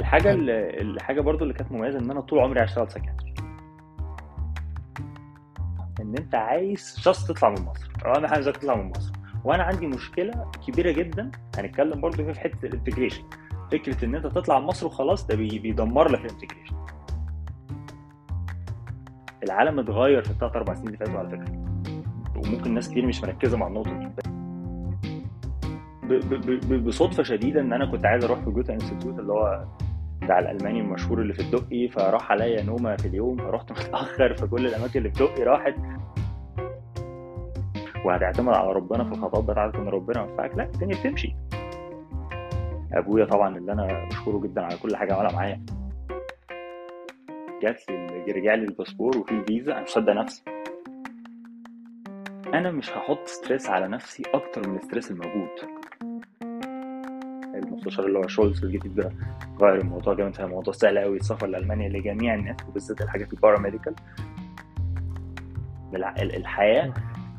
الحاجة اللي الحاجة برضو اللي كانت مميزة إن أنا طول عمري اشتغل psychiatry إن أنت عايز شخص تطلع من مصر. أو أنا عايزك تطلع من مصر. وأنا عندي مشكلة كبيرة جدا. هنتكلم برضو فيها في حتة ال integration. فكرة إن أنت تطلع من مصر وخلاص ده بي- بيدمر لك ال integration. العالم اتغير في الثلاث أربع سنين اللي فاتوا على فكرة. وممكن ناس كتير مش مركزة مع النقطة دي. بصدفة شديدة إن أنا كنت عايز أروح في جوتا إنستيتيوت اللي هو بتاع الالماني المشهور اللي في الدقي فراح عليا نومة في اليوم فرحت متأخر فكل الأماكن اللي في الدقي راحت. وهتعتمد على ربنا في الخطوات بتاعتك إن ربنا يوفقك لا الدنيا بتمشي. أبويا طبعا اللي أنا بشكره جدا على كل حاجة عملها معايا. جات لي رجع لي الباسبور وفي الفيزا أنا مش مصدق نفسي. أنا مش هحط stress على نفسي أكتر من ال stress الموجود. المستشار اللي هو شولز الجديد ده غير الموضوع جامد في الموضوع سهل قوي السفر لألمانيا لجميع الناس وبالذات الحاجات ال paramedical الحياة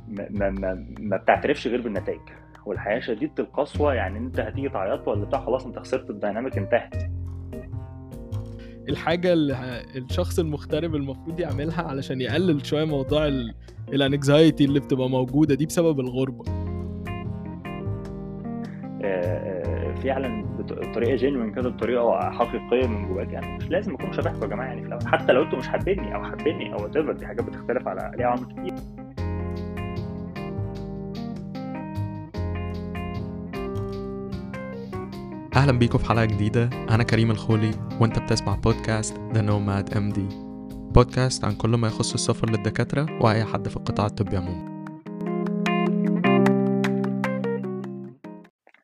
ما, ما, ما, بتعترفش غير بالنتائج والحياة شديده القسوة يعني أنت هتيجي تعيط ولا بتاع خلاص أنت خسرت ال dynamic انتهت. الحاجة اللي الشخص المغترب المفروض يعملها علشان يقلل شوية موضوع ال anxiety اللي بتبقى موجودة دي بسبب الغربة. فعلا بط- بطريقة genuine كده بطريقة حقيقية من جواك يعني. مش لازم أكون شبهكم يا جماعة يعني في الأول حتى لو أنتوا مش حابيني أو حابيني أو what دي حاجات بتختلف على ليها عوامل كتير أهلا بيكم في حلقة جديدة. أنا كريم الخولي وأنت بتسمع بودكاست The Nomad MD بودكاست عن كل ما يخص السفر للدكاترة وأي حد في القطاع الطبي عموما.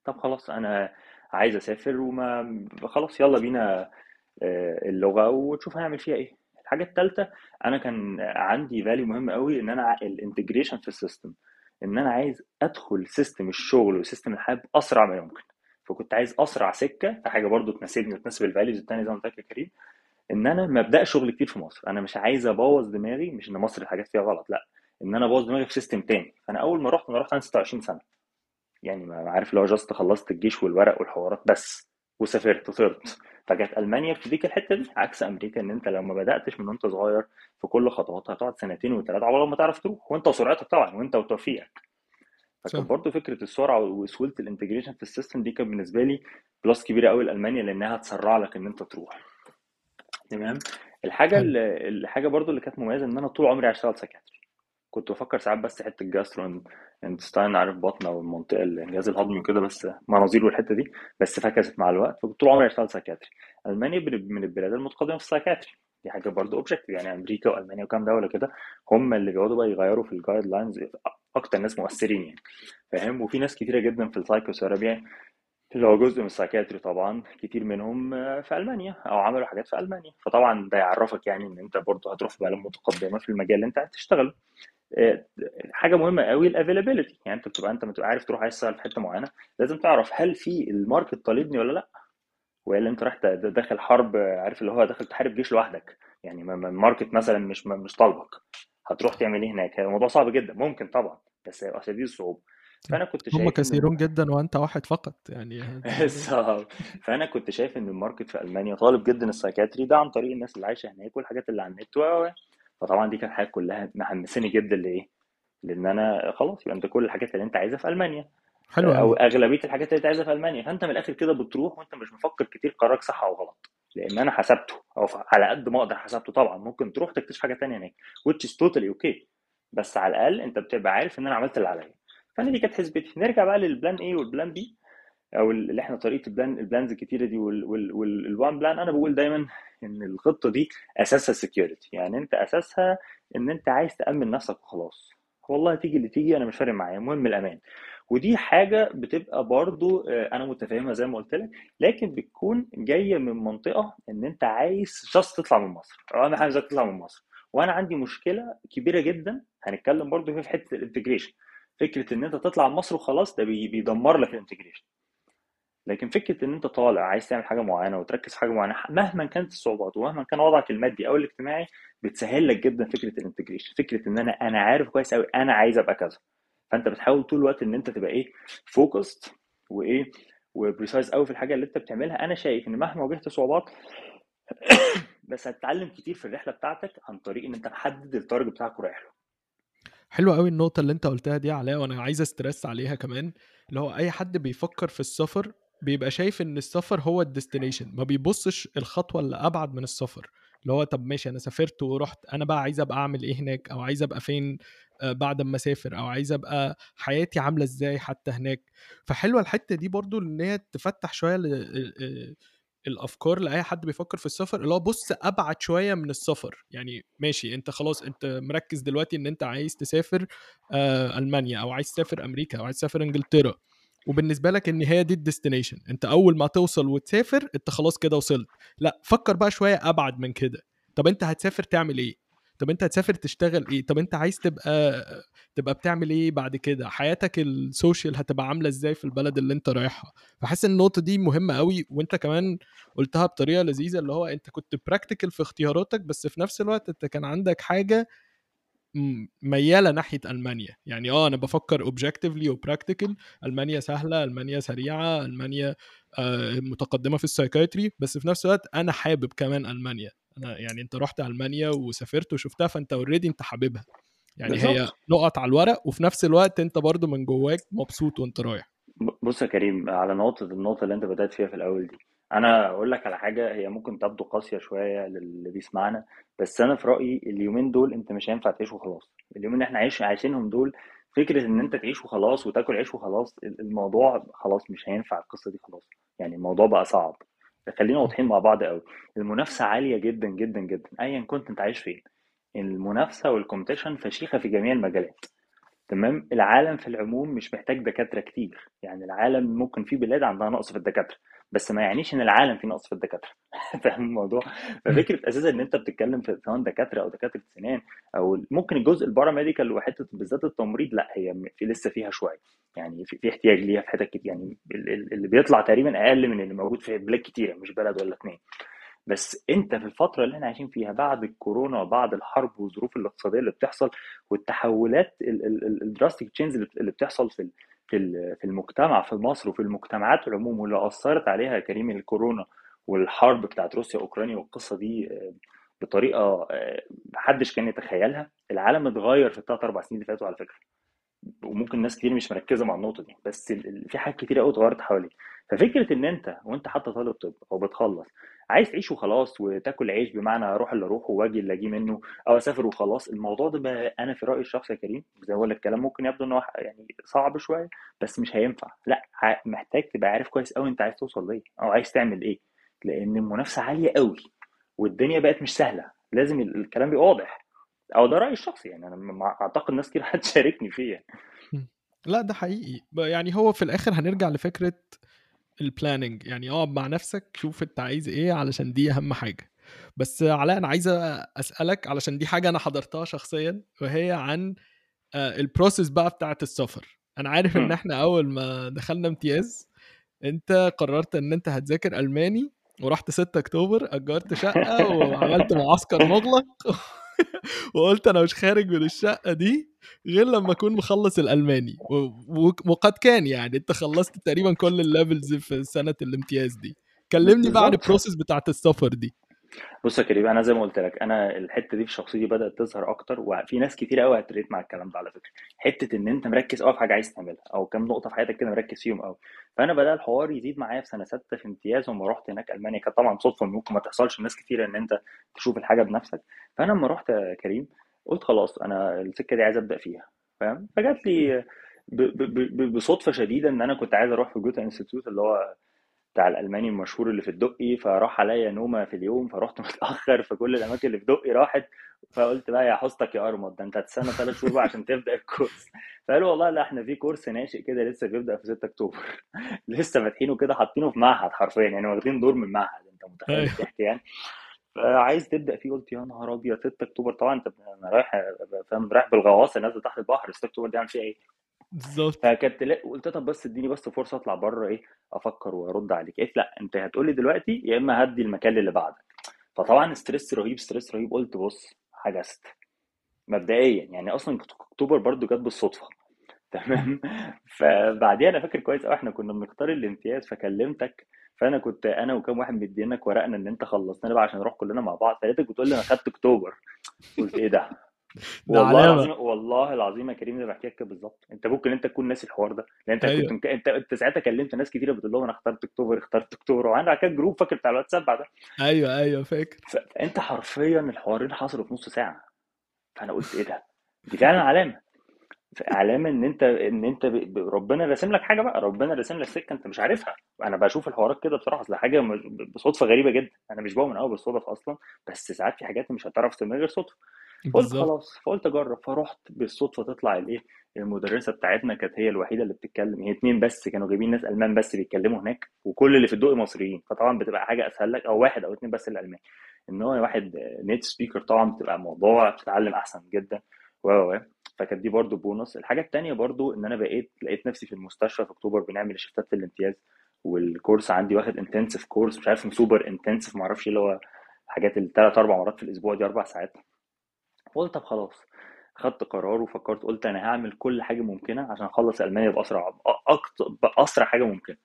طب خلاص أنا عايز أسافر وما خلاص يلا بينا آه، اللغة ونشوف هنعمل فيها إيه. الحاجة الثالثه أنا كان عندي value مهم قوي إن أنا ال integration في ال system. إن أنا عايز أدخل system الشغل و system الحياة بأسرع ما يمكن. فكنت عايز أسرع سكة في حاجة برضو تناسبني وتناسب ال values الثانية زي ما قلت لك يا كريم. إن أنا ما أبدأش شغل كتير في مصر. أنا مش عايز أبوظ دماغي مش إن مصر الحاجات فيها غلط لأ. إن أنا أبوظ دماغي في system تاني. فانا أول ما رحت أنا رحت عندي 26 سنة. يعني ما عارف لو just خلصت الجيش والورق والحوارات بس وسافرت وطرت. فجت ألمانيا بتديك الحتة دي عكس أمريكا إن أنت لو ما بدأتش من وأنت صغير في كل خطواتها هتقعد سنتين وثلاثه عقبال ما تعرف تروح وأنت وسرعتك طبعا وأنت وتوفيقك. فكان. برضه فكرة السرعة وسهولة ال integration في ال system دي كانت بالنسبة لي plus كبيرة قوي لألمانيا لأنها هتسرع لك إن أنت تروح. تمام؟ الحاجة. اللي الحاجة برضه اللي كانت مميزة إن أنا طول عمري عايز اشتغل psychiatry كنت بفكر ساعات بس حتة ال gastrointestine عارف بطنه والمنطقة الجهاز الهضمي وكده بس مناظير والحتة دي بس فكسِت مع الوقت فكنت طول عمري عايز اشتغل psychiatry المانيا من البلاد المتقدمة في ال psychiatry دي حاجة برضه objective يعني أمريكا وألمانيا وكام دولة كده هم اللي بيقعدوا بقى يغيروا في ال guidelines أكتر ناس مؤثرين يعني. فاهم؟ وفي ناس كتيرة جدا في ال psychotherapy اللي هو جزء من ال psychiatry طبعا كتير منهم في ألمانيا أو عملوا حاجات في ألمانيا. فطبعا ده يعرفك يعني إن أنت برضه هتروح في بلد متقدمة في المجال اللي أنت آه، حاجة مهمة قوي ال availability يعني انت بتبقى انت بتبقى عارف تروح عايز تشتغل في حتة معينة لازم تعرف هل في ال market طالبني ولا لأ والا انت رايح داخل حرب عارف اللي هو داخل تحارب جيش لوحدك. يعني ما- ما ال market مثلا مش مش طالبك. هتروح تعمل إيه هناك؟ الموضوع صعب جدا. ممكن طبعا بس هيبقى شديد الصعوبة. فأنا كنت شايف هم كثيرون جدا وأنت واحد فقط يعني. بالظبط. فأنا كنت شايف إن ال market في ألمانيا طالب جدا ال psychiatry ده عن طريق الناس اللي عايشة هناك والحاجات اللي على النت و- فطبعا دي كانت حاجة كلها محمساني جدا لإيه؟ لإن أنا خلاص يبقى أنت كل الحاجات اللي أنت عايزها في ألمانيا. حلو أو أغلبية الحاجات اللي أنت عايزها في ألمانيا. فأنت من الآخر كده بتروح وأنت مش مفكر كتير قرارك صح أو غلط. لأن أنا حسبته. أو على قد ما أقدر حسبته طبعا. ممكن تروح تكتشف حاجة تانية هناك. Which is totally okay. بس على الأقل أنت بتبقى عارف إن أنا عملت اللي عليا. فأنا دي كانت حسبتي. نرجع بقى لل plan A وال plan B أو اللي إحنا طريقة ال plan ال plans الكتيرة دي وال one plan أنا بقول دايما إن الخطة دي أساسها ال security يعني أنت أساسها إن أنت عايز تأمن نفسك وخلاص. والله تيجي اللي تيجي أنا مش فارق معايا. المهم الأمان. ودي حاجة بتبقى برضو آه، أنا متفاهمها زي ما قلت لك لكن بتكون جاية من منطقة إن أنت عايز شخص تطلع من مصر. أو أنا عايزك تطلع من مصر. وأنا عندي مشكلة كبيرة جدا. هنتكلم برضو في حتة ال integration. فكرة إن أنت تطلع من مصر وخلاص ده بي- بيدمر لك ال integration. لكن فكرة إن أنت طالع عايز تعمل حاجة معينة وتركز في حاجة معينة مهما كانت الصعوبات ومهما كان وضعك المادي أو الاجتماعي بتسهل لك جدا فكرة ال integration فكرة إن أنا أنا عارف كويس قوي أنا عايز أبقى كذا. فأنت بتحاول طول الوقت إن أنت تبقى إيه focused وإيه و precise قوي في الحاجة اللي أنت بتعملها. أنا شايف إن مهما واجهت صعوبات بس هتتعلم كتير في الرحلة بتاعتك عن طريق إن أنت محدد ال target بتاعك ورايح له. حلوة قوي النقطة اللي أنت قلتها دي عليها وأنا عايز أ stress عليها كمان. اللي هو أي حد بيفكر في السفر بيبقى شايف إن السفر هو ال destination ما بيبصش الخطوة اللي أبعد من السفر اللي هو طب ماشي أنا سافرت ورحت أنا بقى عايز أبقى أعمل إيه هناك؟ أو عايز أبقى فين آه، بعد ما أسافر؟ أو عايز أبقى حياتي عاملة إزاي حتى هناك؟ فحلوة الحتة دي برضو إن هي تفتح شوية ل- آه، الأفكار لأي حد بيفكر في السفر اللي هو بص أبعد شوية من السفر. يعني ماشي أنت خلاص أنت مركز دلوقتي إن أنت عايز تسافر آه ألمانيا أو عايز تسافر أمريكا أو عايز تسافر إنجلترا. وبالنسبة لك إن هي دي الديستنيشن أنت أول ما توصل وتسافر أنت خلاص كده وصلت. لأ فكر بقى شوية أبعد من كده. طب أنت هتسافر تعمل إيه؟ طب أنت هتسافر تشتغل إيه؟ طب أنت عايز تبقى تبقى بتعمل إيه بعد كده؟ حياتك ال social هتبقى عاملة إزاي في البلد اللي أنت رايحها؟ فحاسس إن النقطة دي مهمة قوي وأنت كمان قلتها بطريقة لذيذة اللي هو أنت كنت practical في اختياراتك بس في نفس الوقت أنت كان عندك حاجة ميالة ناحية ألمانيا. يعني آه أنا بفكر objectively و practical ألمانيا سهلة ألمانيا سريعة ألمانيا آه متقدمة في ال psychiatry بس في نفس الوقت أنا حابب كمان ألمانيا. أنا يعني أنت رحت ألمانيا وسافرت وشفتها فأنت already أنت حاببها. يعني هي بالظبط. نقط على الورق. وفي نفس الوقت أنت برضو من جواك مبسوط وأنت رايح. بص يا كريم على نقطة النقطة اللي أنت بدأت فيها في الأول دي. أنا أقول لك على حاجة هي ممكن تبدو قاسية شوية للي بيسمعنا بس أنا في رأيي اليومين دول أنت مش هينفع تعيش وخلاص. اليومين اللي إحنا عايش عايشينهم دول فكرة إن أنت تعيش وخلاص وتاكل عيش وخلاص ال- الموضوع خلاص مش هينفع القصة دي خلاص. يعني الموضوع بقى صعب. خلينا واضحين مع بعض قوي المنافسة عالية جدا جدا جدا أيا كنت أنت عايش فين. المنافسة وال competition فشيخة في جميع المجالات. تمام؟ العالم في العموم مش محتاج دكاترة كتير. يعني العالم ممكن في بلاد عندها نقص في الدكاترة بس ما يعنيش إن العالم فيه نقص في الدكاترة. فاهم الموضوع؟ ففكرة أساسا إن أنت بتتكلم في سواء دكاترة أو دكاترة سنان أو ممكن الجزء ال paramedical وحتة بالذات التمريض لأ هي في لسه فيها شوية. يعني في, في احتياج ليها في حتت كتير. يعني ال- ال- اللي بيطلع تقريبا أقل من اللي موجود في بلاد كتيرة مش بلد ولا اتنين. بس انت في الفترة اللي إحنا عايشين فيها بعد الكورونا وبعد الحرب والظروف الاقتصادية اللي بتحصل والتحولات ال drastic changes اللي بتحصل في في ال- في المجتمع في مصر وفي المجتمعات العموم واللي أثرت عليها كريم الكورونا والحرب بتاعت روسيا وأوكرانيا والقصة دي آه، بطريقة آه، محدش كان يتخيلها. العالم اتغير في الثلاث أربع سنين اللي فاتوا على فكرة. وممكن ناس كتير مش مركزة مع النقطة دي بس في حاجات كتير قوي اتغيرت حواليك. ففكرة إن أنت وأنت حتى طالب طب أو بتخلص عايز تعيش وخلاص وتاكل عيش بمعنى أروح اللي أروحه وأجي اللي أجي منه أو أسافر وخلاص. الموضوع ده بقى أنا في رأيي الشخصي يا كريم زي ما الكلام ممكن يبدو إن هو يعني صعب شوية بس مش هينفع. لأ محتاج تبقى عارف كويس قوي أنت عايز توصل ليه أو عايز تعمل إيه. لأن المنافسة عالية قوي والدنيا بقت مش سهلة. لازم ال- الكلام يبقى واضح. أو ده رأيي الشخصي يعني أنا أعتقد ناس كتير هتشاركني فيه يعني. لأ ده حقيقي. يعني هو في الآخر هنرجع لفكرة ال planning يعني اقعد مع نفسك شوف انت عايز إيه علشان دي اهم حاجة. بس علاء أنا عايز أسألك علشان دي حاجة أنا حضرتها شخصيا وهي عن آه، ال process بقى بتاعه السفر. أنا عارف ان. إحنا اول ما دخلنا امتياز انت قررت ان انت هتذاكر ألماني ورحت 6 أكتوبر أجرت شقة وعملت معسكر مغلق. وقلت أنا مش خارج من الشقة دي غير لما أكون مخلص الألماني. وقد كان يعني أنت خلصت تقريبا كل ال levels في سنة الامتياز دي. كلمني بقى عن ال process بتاعت السفر دي. بص يا كريم أنا زي ما قلت لك أنا الحتة دي في شخصيتي بدأت تظهر أكتر وفي ناس كتير قوي ه تريليت مع الكلام ده على فكرة. حتة إن أنت مركز قوي في حاجة عايز تعملها أو كام نقطة في حياتك كده مركز فيهم قوي فأنا بدأ الحوار يزيد معايا في سنة ستة في امتياز وما رحت هناك ألمانيا كانت طبعا صدفة ممكن ما تحصلش لناس كتير إن أنت تشوف الحاجة بنفسك. فأنا لما رحت يا كريم قلت خلاص أنا السكة دي عايز أبدأ فيها فاهم؟ فجات لي بصدفة شديدة إن أنا كنت عايز أروح في Goethe Institut اللي هو بتاع الألماني المشهور اللي في الدقي فراح عليا نومة في اليوم فرحت متأخر فكل الأماكن اللي في دقي راحت فقلت بقى يا حوستك يا أزمة ده أنت هتستنى ثلاث شهور بقى عشان تبدأ ال course. فقالوا والله لا إحنا في course ناشئ كده لسه بيبدأ في 6 أكتوبر. لسه فاتحينه كده حاطينه في معهد حرفيا يعني واخدين دور من معهد أنت متخيل أيوه. الضحك يعني. فعايز تبدأ فيه قلت يا نهار أبيض 6 أكتوبر طبعا أنت أنا رايح فاهم رايح بالغواصة نازل تحت البحر 6 أكتوبر دي عامل فيها إيه؟ بالظبط فكانت لا قلت طب بس اديني بس فرصة اطلع بره إيه أفكر وارد عليك. قالت لأ انت هتقولي دلوقتي يا إما هدي المكان اللي بعدك. فطبعا stress رهيب stress رهيب. قلت بص حجزت مبدئيا يعني أصلا أكتوبر برضو جت بالصدفة. تمام؟ فبعديها أنا فاكر كويس قوي إحنا كنا بنختار الامتياز فكلمتك. فأنا كنت أنا وكام واحد مدينك ورقنا إن أنت خلصتنا بقى عشان نروح كلنا مع بعض. فلقيتك بتقول لي أنا خدت أكتوبر. قلت إيه ده ده؟ والله العظيم والله العظيم يا كريم ما بحكي لك بالظبط. انت ممكن انت تكون ناسي الحوار ده لأن انت كنت أيوه. مك... انت انت ساعتها كلمت ناس كتيره بتقول لهم أنا اخترت اكتوبر اخترت اكتوبر وعندك كده جروب فاكر بتاع الواتساب بعد أيوه أيوه فاكر. فانت حرفيا الحوارين حصلوا في نص ساعة. فأنا قلت إيه ده؟ دي فعلا علامة. علامة إن أنت إن أنت ب... ربنا راسم لك حاجة بقى ربنا راسم لك سكة أنت مش عارفها. أنا بشوف الحوارات كده بصراحه أصل حاجة. بصدفة غريبة جدا. أنا مش بؤمن قوي بالصدف أصلا بس ساعات في حاجات مش هتعرف تعملها غير صدفة. فقلت بالظبط. خلاص فقلت أجرب فرحت بالصدفة تطلع الإيه المدرسة بتاعتنا كانت هي الوحيدة اللي بتتكلم هي اتنين بس كانوا جايبين ناس ألمان بس بيتكلموا هناك وكل اللي في الدقي مصريين فطبعا بتبقى حاجة أسهل لك أو واحد أو اتنين بس اللي ألمان. إن هو واحد نيت سبيكر طبعا بتبقى الموضوع بتتعلم أحسن جدا. و و. فكانت دي برضو بونص الحاجة التانية برضو إن أنا بقيت لقيت نفسي في المستشفى في أكتوبر بنعمل شيفتات في الامتياز وال course عندي واخد intensive course مش عارف super intensive معرفش إيه اللي هو حاجات الثلاث أربع مرات في الأسبوع دي أربع ساعات. قلت طب خلاص. خدت قرار وفكرت قلت أنا هعمل كل حاجة ممكنة عشان أخلص ألماني بأسرع بأسرع حاجة ممكنة.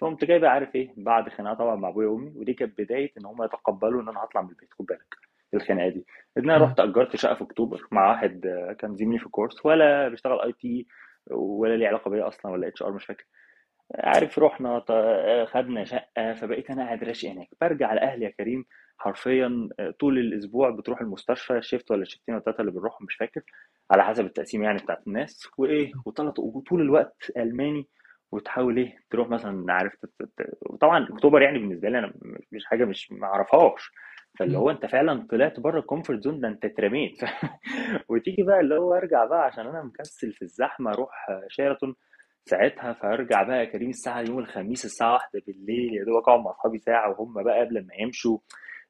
فقمت جاي بقى عارف إيه بعد خناقة طبعا مع أبويا وأمي ودي كانت بداية إن هم يتقبلوا إن أنا هطلع من البيت خد بالك الخناقة دي. إن أنا. رحت أجرت شقة في أكتوبر مع واحد كان زميلي في ال course ولا بيشتغل IT ولا ليه علاقة بيا أصلا ولا HR مش فاكر. عارف رحنا خدنا شقة فبقيت أنا قاعد راشق هناك برجع لأهلي يا كريم حرفيا آه، طول الأسبوع بتروح المستشفى shift ولا شيفتين ولا ثلاثة اللي بنروحهم مش فاكر على حسب التقسيم يعني بتاعت الناس. وإيه وطلعت وطول الوقت ألماني وتحاول إيه تروح مثلا عارف طبعا أكتوبر يعني بالنسبة لي أنا مش حاجة مش ما أعرفهاش. فاللي. هو أنت فعلا طلعت بره ال comfort zone ده أنت اترميت. وتيجي بقى اللي هو أرجع بقى عشان أنا مكسل في الزحمة أروح شيراتون ساعتها فأرجع بقى يا كريم الساعة يوم الخميس الساعة واحدة بالليل يا دوبك أقعد مع أصحابي ساعة وهم بقى قبل ما يمشوا.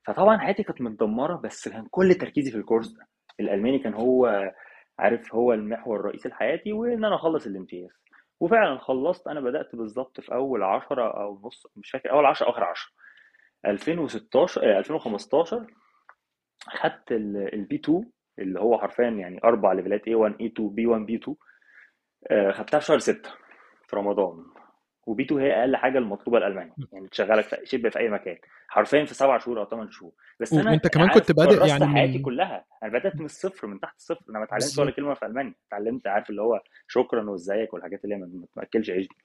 فطبعا حياتي كانت متدمرة بس كان كل تركيزي في الكورس ده. الألماني كان هو عارف هو المحور الرئيسي لحياتي وإن أنا أخلص الامتياز. وفعلا خلصت أنا بدأت بالظبط في أول 10 أو نص مش فاكر أول 10 آخر 10 2016 آه، 2015 خدت ال B2 اللي هو حرفيا يعني أربع ليفلات A1 A2 B1 B2 آه، خدتها في شهر 6 في رمضان. و B2 هي أقل حاجة المطلوبة لألمانيا يعني تشغلك في شبه في أي مكان. حرفيا في سبع شهور أو ثمان شهور. بس أنا وانت كمان عارف كنت بادئ يعني حياتي كلها. أنا بدأت من الصفر من تحت الصفر. أنا ما اتعلمتش ولا كلمة في ألماني. اتعلمت عارف اللي هو شكرا وإزيك والحاجات اللي هي ما تاكلش عيش دي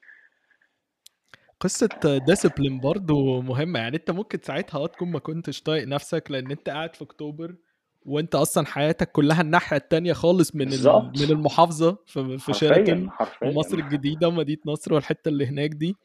قصة discipline برضو مهمة. يعني أنت ممكن ساعتها آه تكون ما كنتش طايق نفسك لأن أنت قاعد في أكتوبر وانت أصلا حياتك كلها الناحية التانية خالص من من المحافظة في حرفيا ومصر الجديدة ومدينة نصر والحتة اللي هناك دي.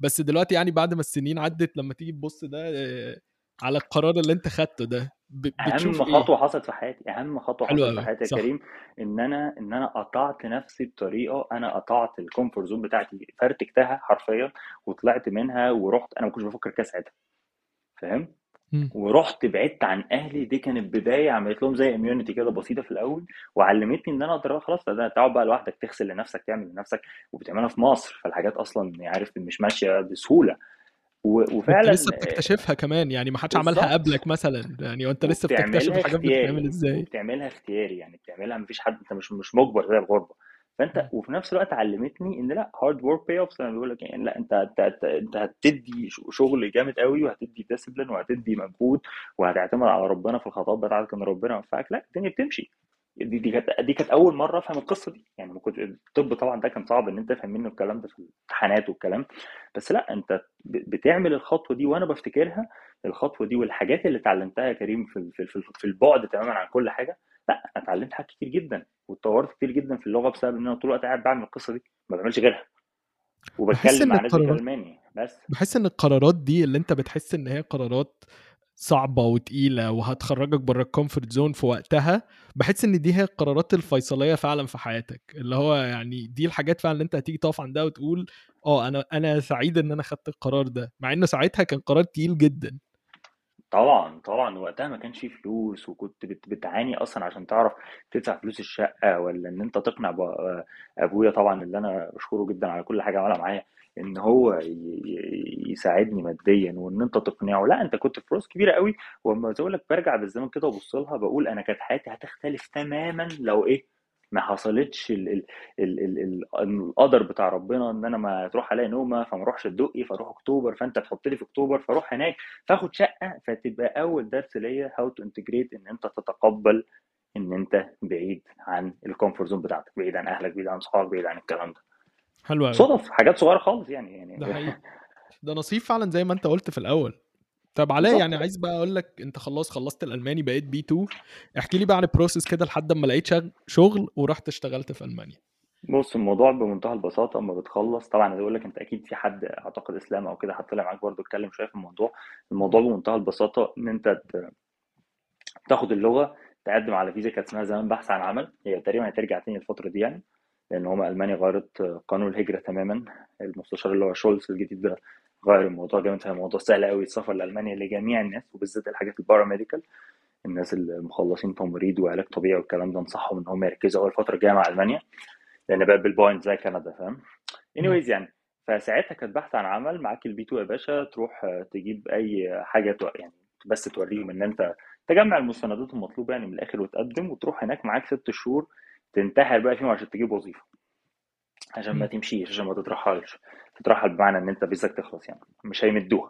بس دلوقتي يعني بعد ما السنين عدت لما تيجي تبص ده آه، على القرار اللي انت خدته ده بتشوف أهم إيه؟ خطوة حصلت في حياتي أهم خطوة حصلت في حياتي يا كريم إن أنا إن أنا قطعت نفسي بطريقة أنا قطعت ال comfort zone بتاعتي فرتكتها حرفيا وطلعت منها ورحت أنا ما كنتش بفكر كده ساعتها. فاهم؟ مم. ورحت بعدت عن أهلي. دي كانت بداية عملت لهم زي immunity كده بسيطة في الأول وعلمتني إن أنا أقدر خلاص ده تقعد بقى لوحدك تغسل لنفسك تعمل لنفسك وبتعملها في مصر فالحاجات أصلا عارف مش ماشية بسهولة. وفعلا لسه بتكتشفها كمان يعني ما حدش عملها قبلك مثلا. يعني وأنت لسه بتكتشف الحاجات بتتعمل إزاي؟ وبتعملها اختياري يعني بتعملها مفيش حد أنت مش مش مجبر زي الغربة. فأنت. وفي نفس الوقت علمتني إن لأ hard work pays off أنا بيقول لك يعني لأ أنت انت أنت, هتدي شغل جامد قوي وهتدي discipline وهتدي مجهود وهتعتمد على ربنا في الخطوات بتاعتك إن ربنا يوفقك. لأ الدنيا بتمشي. دي دي كانت دي كانت أول مرة أفهم القصة دي. يعني ما كنت الطب طبعا ده كان صعب إن أنت تفهم منه الكلام ده في الامتحانات والكلام. بس لأ أنت بتعمل الخطوة دي وأنا بفتكرها الخطوة دي والحاجات اللي اتعلمتها يا كريم في في ال- في البعد تماما عن كل حاجة لا اتعلمت حاجات كتير جدا واتطورت كتير جدا في اللغة بسبب إن أنا طول الوقت قاعد بعمل القصة دي ما بعملش غيرها وبتكلم مع ناس الماني بس. بحس إن القرارات دي اللي أنت بتحس إن هي قرارات صعبة وتقيلة وهتخرجك بره ال comfort zone في وقتها بحس إن دي هي القرارات الفيصلية فعلا في حياتك اللي هو يعني دي الحاجات فعلا اللي أنت هتيجي تقف عندها وتقول آه أنا أنا سعيد إن أنا خدت القرار ده مع إنه ساعتها كان قرار تقيل جدا. طبعا طبعا وقتها ما كانش فيه فلوس وكنت بت- بتعاني أصلا عشان تعرف تدفع فلوس الشقة ولا إن أنت تقنع أبويا طبعا اللي أنا بشكره جدا على كل حاجة عملها معايا إن هو يساعدني ماديا وإن أنت تقنعه. لا أنت كنت فلوس كبيرة قوي واما زي أقول لك برجع بالزمن كده وابص لها بقول أنا كانت حياتي هتختلف تماما لو إيه ما حصلتش ال ال ال ال ال القدر بتاع ربنا إن أنا ما تروح الاقي نومة فما أروحش الدقي فأروح أكتوبر فأنت تحط لي في أكتوبر فأروح هناك فآخد شقة فتبقى أول درس ليا how to integrate إن أنت تتقبل إن أنت بعيد عن ال comfort zone بتاعتك بعيد عن أهلك بعيد عن صحابك بعيد عن الكلام ده. حلو صدف حاجات صغيرة خالص يعني يعني ده حقيقي. ده نصيب فعلا زي ما أنت قلت في الأول. طب علاء بالظبط يعني عايز بقى أقول لك أنت خلاص خلصت الألماني بقيت B2 احكي لي بقى عن ال process كده لحد ما لقيت شغ- شغل ورحت اشتغلت في ألمانيا. بص الموضوع بمنتهى البساطة أما بتخلص. طبعا أنا بقول لك أنت أكيد في حد أعتقد إسلام أو كده هطلع معاك برضو اتكلم شوية في الموضوع. الموضوع بمنتهى البساطة إن أنت ت- تاخد اللغة تقدم على فيزا كانت اسمها زمان بحث عن عمل. هي تقريبا هترجع تاني الفترة دي يعني لأن هما ألمانيا غيرت قانون الهجرة تماما. المستشار اللي هو شولز الجديد ده غير الموضوع جامد فهي موضوع سهل قوي السفر لألمانيا لجميع الناس وبالذات الحاجات ال paramedical الناس المخلصين تمريض وعلاج طبيعي والكلام ده انصحهم إن هم يركزوا أول فترة الجاية مع ألمانيا لأن بقى بال point زي كندا فاهم؟ anyways يعني فساعتها كانت بحث عن عمل معاك ال B2 يا باشا تروح تجيب أي حاجة يعني بس توريهم إن أنت تجمع المستندات المطلوبة يعني من الآخر وتقدم وتروح هناك معاك ست شهور تنتحر بقى فيهم عشان تجيب وظيفة. عشان ما. تمشيش عشان ما تترحلش. تترحل بمعنى إن أنت فيزاك تخلص يعني. مش هيمدوها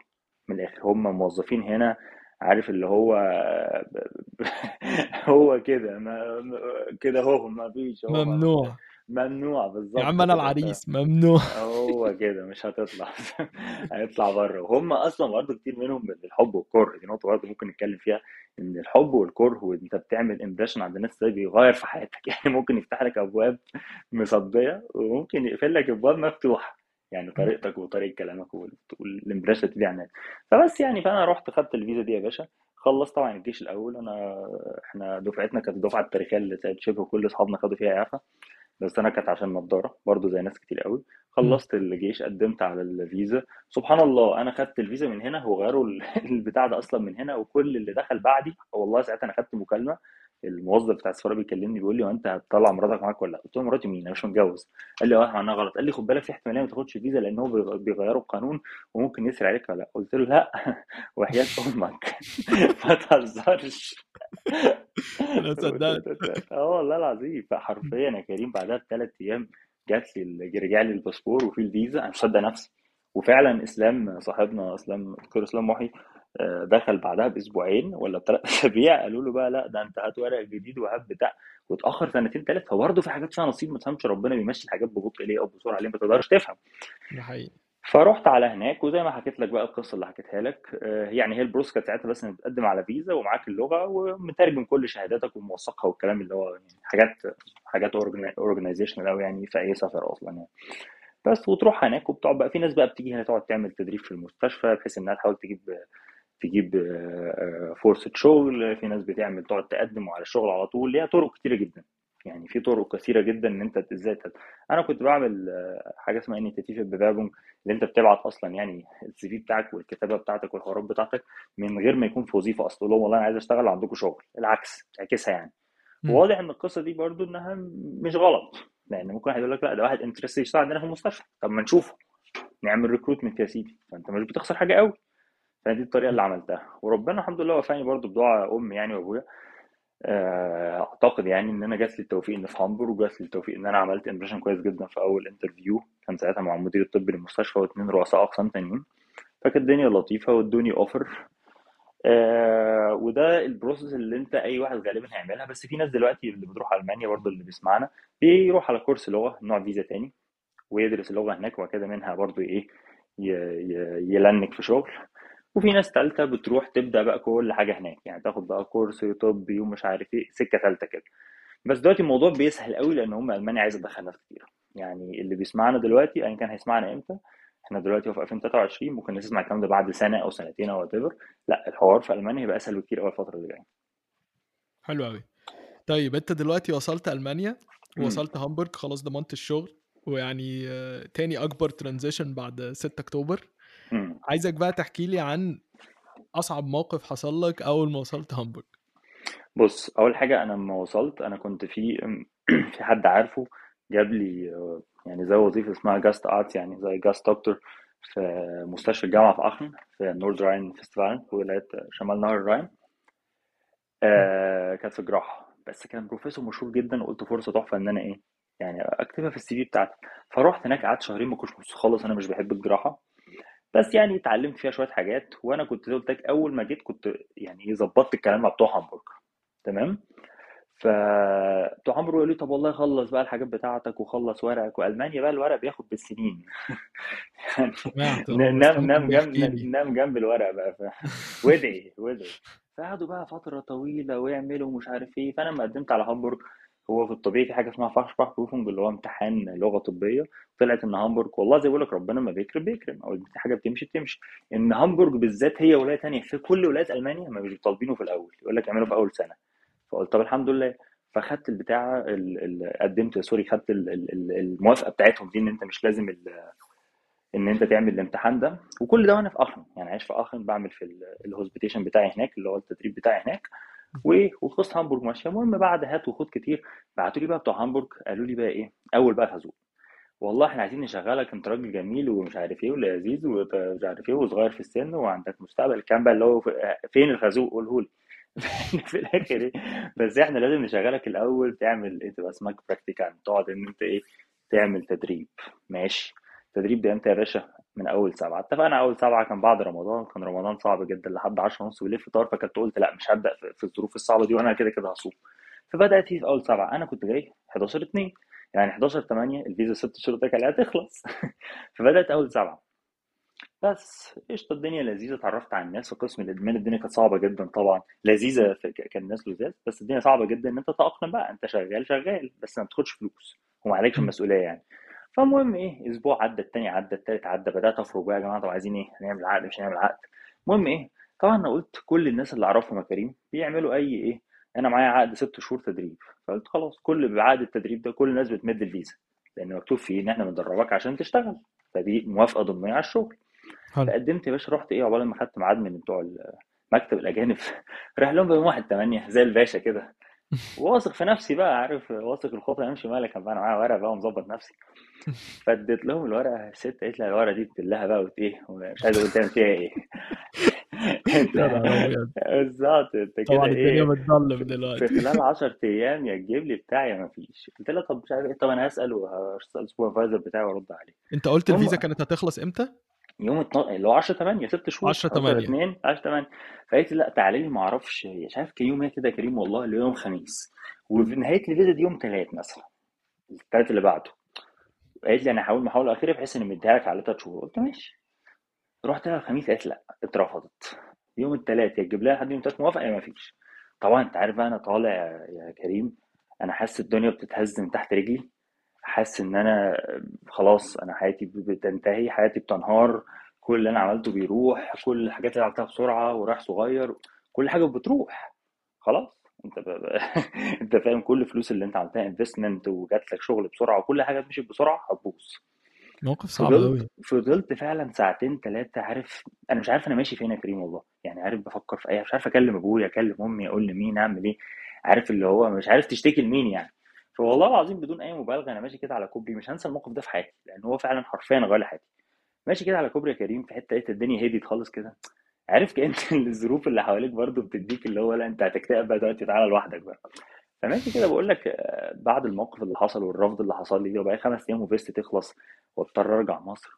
من الآخر. هم موظفين هنا عارف اللي هو هو كده ما كده هو ما فيش هو ما ممنوع ممنوع يا بالظبط عم أنا العريس ممنوع. هو كده مش هتطلع. هيطلع بره. وهم أصلا برضه كتير منهم الحب والكره دي نقطة برضه ممكن نتكلم فيها إن الحب والكره وأنت بتعمل impression عند الناس ده بيغير في حياتك. يعني ممكن يفتح لك أبواب مصدية وممكن يقفل لك أبواب مفتوحة. يعني طريقتك وطريقة كلامك وال- وال impression على الناس فبس يعني فأنا رحت خدت الفيزا دي يا باشا. خلصت طبعا الجيش الأول. أنا إحنا دفعتنا كانت الدفعة التاريخية اللي شبه كل أصحابنا خدوا فيها إعفاء. بس أنا كانت عشان نضارة برضو زي ناس كتير قوي. خلصت الجيش قدمت على الفيزا. سبحان الله أنا خدت الفيزا من هنا وغيروا ال- البتاع ده أصلا من هنا وكل اللي دخل بعدي والله ساعتها أنا خدت مكالمة. الموظف بتاع السفارة بيكلمني بيقول لي هو أنت هتطلع مراتك معاك ولا لأ؟ قلت له مراتي مين؟ أنا مش متجوز. قال لي آه عملناها غلط. قال لي خد بالك في احتمالية ما تاخدش فيزا لأن هو بيغ- بيغيروا القانون وممكن يسري عليك ولا لأ؟ قلت له لأ. وحياة أمك. ما تهزرش. أنا صدقت. آه والله العظيم. فحرفيا يا كريم بعدها بثلاث أيام جات لي رجع لي الباسبور وفي الفيزا. أنا مش مصدق نفسي. وفعلا إسلام صاحبنا إسلام دكتور إسلام محي دخل بعدها بأسبوعين ولا بثلاث أسابيع قالوا له بقى لا ده أنت هات ورق جديد وهات بتاع واتأخر سنتين ثلاثة فبرضه في حاجات فيها نصيب ما تفهمش ربنا بيمشي الحاجات ببطء ليه أو بسرعة ليه ما تقدرش تفهم. ده حقيقي. فرحت على هناك وزي ما حكيت لك بقى القصة اللي حكيتها لك آه، يعني هي ال process كانت ساعتها بس انك بتقدم على فيزا ومعاك اللغة ومترجم كل شهاداتك وموثقها والكلام اللي هو يعني حاجات حاجات organizational قوي يعني في أي سفر أصلا يعني. بس وتروح هناك وبتقعد بقى في ناس بقى بتيجي هنا تقعد تعمل تدريب في المستشفى بحيث إنها تحاول تجيب تجيب آه، آه، فرصة شغل في ناس بتعمل تقعد تقدم على الشغل على طول ليها طرق كتيرة جدا. يعني في طرق كثيرة جدا إن أنت إزاي تت- أنا كنت بعمل آه، حاجة اسمها Initiativbewerbung اللي أنت بتبعت أصلا يعني ال CV بتاعك والكتابة بتاعتك والحوارات بتاعتك من غير ما يكون في وظيفة أصلا تقول لهم والله أنا عايز أشتغل عندكم شغل العكس تعكسها يعني. وواضح إن القصة دي برضو إنها مش غلط لأن ممكن واحد يقول لك لا ده واحد interested يشتغل عندنا في المستشفى. طب ما نشوفه نعمل recruitment يا سيدي. فأنت مش بتخسر حاجة قوي فدي الطريقة اللي عملتها. وربنا الحمد لله وفاني برضو بدعاء أمي يعني وأبويا. آه، أعتقد يعني إن أنا جات لي التوفيق إن في هامبورغ وجات لي التوفيق إن أنا عملت impression كويس جدا في أول interview كان ساعتها مع المدير الطبي للمستشفى واثنين رؤساء أقسام تانيين. فكانت الدنيا لطيفة وادوني offer آه وده ال process اللي أنت أي واحد غالبا هيعملها. بس في ناس دلوقتي اللي بتروح ألمانيا برضو اللي بيسمعنا بيروح على كورس لغة نوع فيزا تاني ويدرس اللغة هناك وبعد كده منها برضو إيه ي link في شغل. وفي ناس تالتة بتروح تبدأ بقى كل حاجة هناك يعني تاخد بقى كورس طبي ومش عارف إيه سكة تالتة كده. بس دلوقتي الموضوع بيسهل قوي لأن هم ألمانيا عايزة تدخل ناس كتير. يعني اللي بيسمعنا دلوقتي أيا كان هيسمعنا إمتى؟ إحنا دلوقتي في 2023 ممكن الناس تسمع الكلام ده بعد سنة أو سنتين أو whatever. لأ الحوار في ألمانيا هيبقى أسهل بكتير قوي الفترة اللي جاية. حلو قوي طيب أنت دلوقتي وصلت ألمانيا ووصلت هامبورغ خلاص ضمنت الشغل ويعني تاني أكبر transition بعد 6 أكتوبر. امم عايزك بقى تحكي لي عن أصعب موقف حصل لك أول ما وصلت هامبورغ بص أول حاجة أنا لما وصلت أنا كنت في في حد عارفه جاب لي يعني زي وظيفة اسمها Gastarzt يعني زي Gast دكتور في مستشفى الجامعة في آخن في نورد راين فيستفال في ولاية شمال نهر الراين مم. آه كانت في جراحه بس كان بروفيسور مشهور جدا وقلت فرصة تحفة إن أنا إيه يعني أكتبها في ال CV بتاعتي. فرحت هناك قعدت شهرين ما كنتش مبسوط خالص أنا مش بحب الجراحة. بس يعني اتعلمت فيها شوية حاجات وأنا كنت زي ما قلت لك أول ما جيت كنت يعني إيه، ظبطت الكلام مع بتوع هامبورج تمام؟ فبتوع هامبورج قالوا لي طب والله خلص بقى الحاجات بتاعتك وخلص ورقك وألمانيا بقى الورق بياخد بالسنين. يعني نام نام جنب نام جنب الورق بقى ف... وادعي وادعي فقعدوا بقى فترة طويلة ويعملوا مش عارف إيه فأنا لما قدمت على هامبورج هو في الطبيعي في حاجة اسمها Fachsprachprüfung اللي هو امتحان لغة طبية. طلعت إن هامبورج والله زي بقول لك ربنا ما بيكرم بيكرم أو في حاجة بتمشي بتمشي. إن هامبورج بالذات هي ولاية تانية في كل ولايات ألمانيا ما مش طالبينه في الأول يقول لك اعمله في أول سنة. فقلت طب الحمد لله. فخدت البتاع ال... ال... قدمت sorry خدت ال... ال... ال- الموافقة بتاعتهم دي إن أنت مش لازم. إن أنت تعمل الامتحان ده. وكل ده وأنا في أخن يعني عايش في أخن بعمل في ال- ال Hospitation بتاعي هناك اللي هو التدريب بتاعي هناك. وخلصت هامبورج ماشيه المهم بعد هات وخد كتير. بعتوا لي بقى بتوع هامبورج قالوا لي بقى إيه؟ أول بقى الخازوق والله إحنا عايزين نشغلك أنت راجل جميل ومش عارف إيه ولذيذ ومش عارف إيه وصغير في السن وعندك مستقبل. الكلام بقى اللي هو في- فين الخازوق قوله لي. في الآخر إيه؟ بس إحنا لازم نشغلك الأول تعمل إيه تبقى اسمك براكتيكان تقعد إن أنت إيه؟ تعمل تدريب. ماشي. التدريب ده إمتى يا باشا؟ من أول سبعة. اتفقنا أول سبعة كان بعد رمضان كان رمضان صعب جدا لحد 10 ونص بالليل فطار فكنت قلت لا مش هبدأ في الظروف الصعبة دي وأنا كده كده هصوم. فبدأت في أول سبعة. أنا كنت جاي 11 2 يعني 11 8 الفيزا ست شهور ده كان عليها تخلص فبدأت أول سبعة. بس قشطة الدنيا لذيذة اتعرفت على الناس في قسم الادمان الدنيا كانت صعبة جدا طبعا. لذيذة كان الناس لذاذ بس الدنيا صعبة جدا إن أنت تتاقلم بقى. أنت شغال شغال بس ما بتاخدش فلوس. وما عليكش. المسؤولية يعني. فالمهم إيه أسبوع عدى التاني عدى التالت عدى بدأت افرج بقى يا جماعة طب عايزين إيه؟ هنعمل عقد مش هنعمل عقد. المهم إيه طبعا أنا قلت كل الناس اللي أعرفهم يا كريم بيعملوا أي إيه أنا معايا عقد ست شهور تدريب. فقلت خلاص كل بعقد التدريب ده كل الناس بتمد الفيزا لأن مكتوب فيه إن إحنا بندربك عشان تشتغل. فدي موافقة ضمنية على الشغل. حلو. فقدمت يا باشا رحت إيه عقبال ما خدت ميعاد من بتوع مكتب الأجانب. رايح لهم بيوم واحد تمانية زي الباشا كده. واثق في نفسي بقى عارف؟ واثق الخطوه يمشي مالك أنا معايا ورقة بقى ومظبط نفسي. فاديت لهم الورقة الست قالت لي الورقة دي تدلها بقى وت إيه مش عايز أقول تعمل فيها إيه. بالظبط أنت كده إيه؟ بتضلم في دلوقتي. خلال 10 أيام يا تجيب لي بتاعي يا ما فيش. قلت لها طب مش عارف إيه طب أنا هسأل وهسال ال supervisor بتاعي وأرد عليه. أنت قلت الفيزا كانت هتخلص إمتى؟ يوم 12 اللي هو 10 8 ست شهور. 10 10 8 2 10 8 فقالت لي لا تعالي لي ما أعرفش مش عارف كان يوم إيه كده يا كريم والله اللي هو يوم خميس. وفي نهاية الفيزا دي يوم ثلاث مثلا الثلاث اللي بعده. قالت لي أنا هحاول محاوله أخيرة بحيث إني مديها لك على ثلاث شهور. قلت ماشي. رحت لها الخميس قالت لا اترفضت. يوم الثلاث يا تجيب لها لحد يوم الثلاث موافقة؟ يا ما فيش. طبعا أنت عارف بقى أنا طالع يا كريم أنا حاسس الدنيا بتتهز من تحت رجلي. حاسس إن أنا خلاص أنا حياتي بتنتهي حياتي بتنهار كل اللي أنا عملته بيروح كل الحاجات اللي عملتها بسرعة ورايح صغير كل حاجة بتروح. خلاص. أنت ب... أنت فاهم كل الفلوس اللي أنت عملتها انفستمنت وجات لك شغل بسرعة وكل حاجة مشيت بسرعة هتبوظ. موقف صعب قوي فضلت فعلا ساعتين ثلاثة عارف أنا مش عارف أنا ماشي فين يا كريم والله. يعني عارف بفكر في أي مش عارف أكلم أبويا أكلم أمي أقول لمين أعمل إيه؟ عارف اللي هو مش عارف تشتكي لمين يعني. فوالله العظيم بدون أي مبالغه أنا ماشي كده على كوبري. مش هنسى الموقف ده في حياتي لأن هو فعلا حرفيا غير حياتي ماشي كده على كوبري يا كريم في حتة لقيت الدنيا هديت خالص كده. عارف كأن الظروف اللي حواليك برضو بتديك اللي هو لا أنت هتكتئب بقى دلوقتي تعالى لوحدك بقى. فماشي كده بقول لك آه، بعد الموقف اللي حصل والرفض اللي حصل لي ده وبقى خمس أيام وفيست تخلص واضطر أرجع مصر.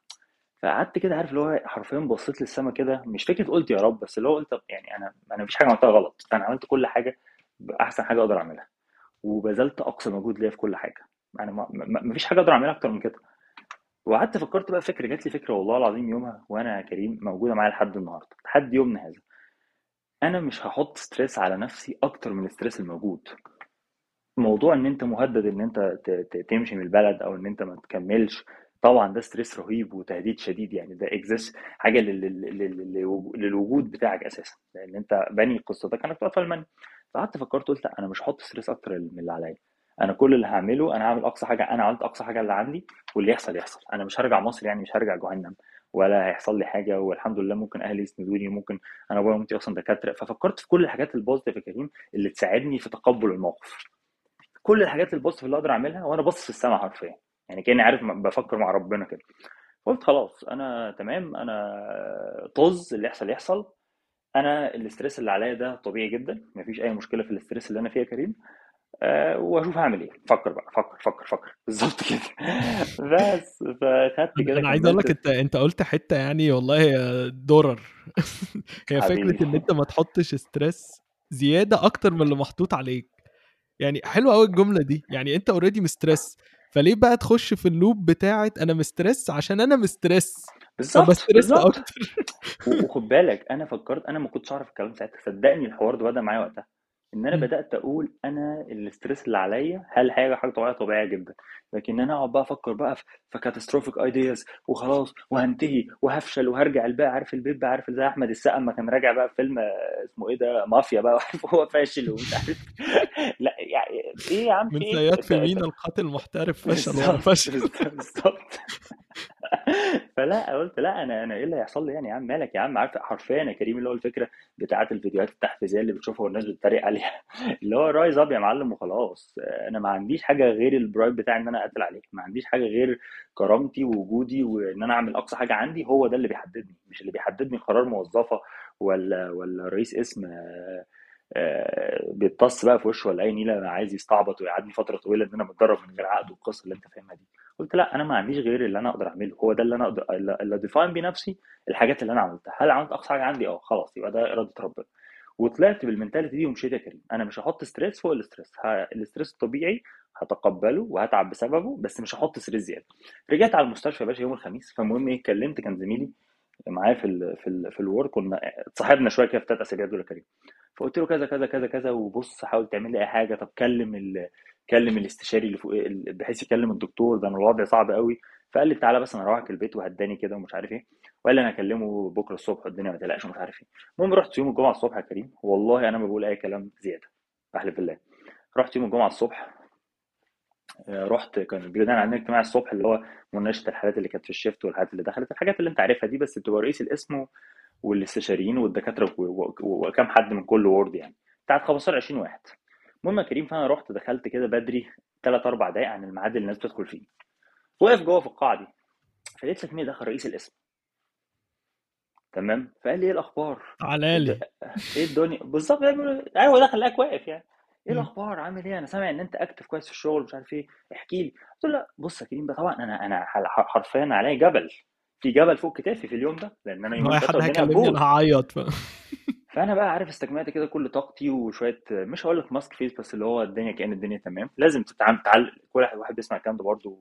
فقعدت كده عارف اللي هو حرفيا بصيت للسما كده. مش فكرة قلت يا رب بس اللي هو قلت يعني أنا أنا مفيش حاجة عملتها غلط. أنا عملت كل حاجة بأحسن حاجة أقدر أعملها. وبذلت أقصى مجهود ليا في كل حاجة. أنا ما ما- مفيش حاجة أقدر أعملها أكتر من كده. وقعدت فكرت بقى فكرة جات لي فكرة والله العظيم يومها وأنا يا كريم موجودة معايا لحد النهارده لحد يومنا هذا. أنا مش هحط stress على نفسي أكتر من ال stress الموجود. موضوع إن أنت مهدد إن أنت تمشي من البلد أو إن أنت ما تكملش طبعا ده stress رهيب وتهديد شديد يعني ده اكزيست حاجة لل- لل- لل- لل- للوجود بتاعك أساسا. لأن أنت باني قصتك انك تقف في المانيا فقعدت فكرت قلت لا أنا مش هحط stress أكتر من اللي عليا. أنا كل اللي هعمله أنا هعمل أقصى حاجة أنا عملت أقصى حاجة اللي عندي واللي يحصل يحصل. أنا مش هرجع مصر يعني مش هرجع جهنم ولا هيحصل لي حاجة والحمد لله ممكن أهلي يسندوني ممكن أنا ابويا وأمي أصلا دكاترة. ففكرت في كل الحاجات ال positive يا كريم اللي تساعدني في تقبل الموقف. كل الحاجات ال positive اللي أقدر أعملها وأنا باصص في السماء حرفيا. يعني كأني عارف بفكر مع ربنا كده. قلت خلاص أنا تمام أنا طز اللي يحصل يحصل. أنا ال stress اللي عليا ده طبيعي جدا مفيش أي مشكلة في ال stress اللي أنا فيه يا كريم. آه، واشوف هعمل إيه. فكر بقى فكر فكر فكر. بالظبط كده. بس فخدت أنا كده أنا عايز أقول لك أنت أنت قلت حتة يعني والله هي درر هي فكرة إن أنت ما تحطش stress زيادة أكتر من اللي محطوط عليك. يعني حلوة قوي الجملة دي. يعني أنت already مستريس فليه بقى تخش في ال loop بتاعت أنا مستريس عشان أنا مستريس بالظبط بالظبط. وخد بالك أنا فكرت أنا ما كنتش أعرف الكلام ساعتها. صدقني الحوار ده بدأ معايا وقتها. إن أنا. بدأت أقول أنا ال stress اللي عليا هل حاجة حاجة طبيعية؟ طبيعية جدا. لكن أنا أقعد بقى أفكر بقى في, في catastrophic ideas وخلاص وهنتهي وهفشل وهرجع الباقي عارف البيت بقى عارف زي أحمد السقا لما كان راجع بقى في فيلم اسمه إيه ده مافيا بقى وعارف هو فاشل ومش عارف. لأ يعني إيه يا عم من زياد أنت في مينا القاتل المحترف فشل بالظبط فشل بالظبط. فلا قلت لا أنا أنا إيه اللي هيحصل لي يعني؟ يا عم مالك يا عم؟ عارف حرفيا يا كريم اللي هو الفكرة بتاعت الفيديوهات التحفيزية اللي بتشوفها والناس بتتريق عليها. اللي هو رايز أب يا معلم وخلاص. أنا ما عنديش حاجة غير البرايد بتاعي إن أنا أقتل عليك ما عنديش حاجة غير كرامتي ووجودي وإن أنا أعمل أقصى حاجة عندي هو ده اللي بيحددني. مش اللي بيحددني قرار موظفة ولا ولا رئيس قسم بيبص بقى في وشه ولا أي نيلة عايز يستعبط ويقعدني فترة طويلة إن أنا متدرب من غير عقد والقصة اللي أنت فاهمها دي. قلت لأ أنا ما عنديش غير اللي أنا أقدر أعمله. هو ده اللي أنا أقدر اللي define بنفسي الحاجات اللي أنا عملتها. هل عملت أقصى حاجة عندي؟ آه خلاص يبقى ده إرادة ربنا. وطلعت بال mentality دي ومشيت يا كريم. أنا مش هحط stress فوق ال stress ه... ال stress الطبيعي هتقبله وهتعب بسببه بس مش هحط stress زيادة. رجعت على المستشفى يا باشا يوم الخميس. فالمهم إيه كلمت كان زميلي معايا في ال في ال في الورك كنا اتصاحبنا شوية كده في ثلاث أسابيع دول يا كريم. فقلت له كذا كذا كذا كذا وبص حاول تعمل لي أي حاجة. طب كلم ال... كلم الاستشاري اللي فوق بحيث يكلم الدكتور. ده أنا الوضع صعب قوي فقال لي تعالى بس أنا أروحك البيت وهداني كده ومش عارف إيه. وقال لي أنا هكلمه بكرة الصبح والدنيا ما تقلقش ومش عارف إيه. المهم رحت يوم الجمعة الصبح يا كريم. والله أنا ما بقول أي كلام زيادة. بحلف بالله. رحت يوم الجمعة الصبح. آه، رحت كان بيبقى عندنا اجتماع الصبح اللي هو مناقشة الحالات اللي كانت في الشيفت والحالات اللي دخلت. الحاجات اللي أنت عارفها دي بس بتبقى رئيس القسم والاستشاريين والدكاترة وكام حد من كل وورد يعني. بتاعت 15 20 واحد. المهم يا كريم فأنا رحت دخلت كده بدري 3 4 دقايق عن الميعاد اللي الناس بتدخل فيه. واقف جوه في القاعة دي. فلقيت لك مين دخل رئيس القسم. تمام؟ فقال لي إيه الأخبار؟ تعالى انت لي إيه الدنيا؟ بالظبط يعني أيوه دخل لقاك واقف يعني. إيه. الأخبار؟ عامل إيه؟ أنا سامع إن أنت أكتف كويس في الشغل مش عارف إيه. احكي لي. قلت له لأ بص يا كريم بقى طبعا أنا أنا حرفيا عليا جبل. في جبل فوق كتافي في اليوم ده لأن أنا ثلاثة حد هيكلمني أنا هعيط. فأنا بقى عارف استجمعت كده كل طاقتي وشوية مش هقول لك ماسك فيس بس اللي هو الدنيا كأن الدنا تمام. لازم تتعامل تعل... كل واحد واحد بيسمع الكلام ده برضه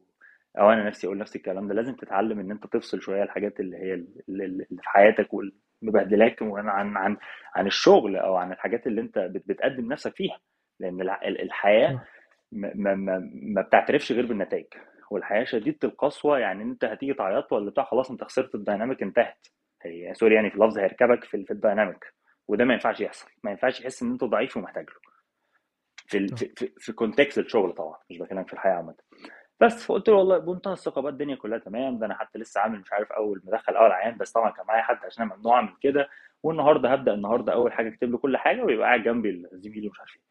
أو أنا نفسي أقول نفس الكلام ده. لازم تتعلم إن أنت تفصل شوية الحاجات اللي هي اللي في حياتك والمبهدلاك عن عن عن عن الشغل أو عن الحاجات اللي أنت بت- بتقدم نفسك فيها. لأن الحياة ما, ما, ما بتعترفش غير بالنتائج. والحياة شديدة القسوة يعني أنت هتيجي تعيط ولا بتاع خلاص أنت خسرت ال dynamic انتهت. هي sorry يعني في اللفظ هيركبك في, في ال dynamic وده ما ينفعش يحصل. ما ينفعش يحس إن أنت ضعيف ومحتاج له. في ال... في في, context الشغل طبعا مش بكلمك في الحياة عامة. بس فقلت له والله بمنتهى الثقة بقى الدنيا كلها تمام. ده أنا حتى لسه عامل مش عارف أول مدخل أول عيان بس طبعا كان معايا حد عشان أنا ممنوع اعمل كده. والنهاردة هبدأ النهارده أول حاجة أكتب له كل حاجة ويبقى قاعد جنبي زميلي ومش عارف إيه.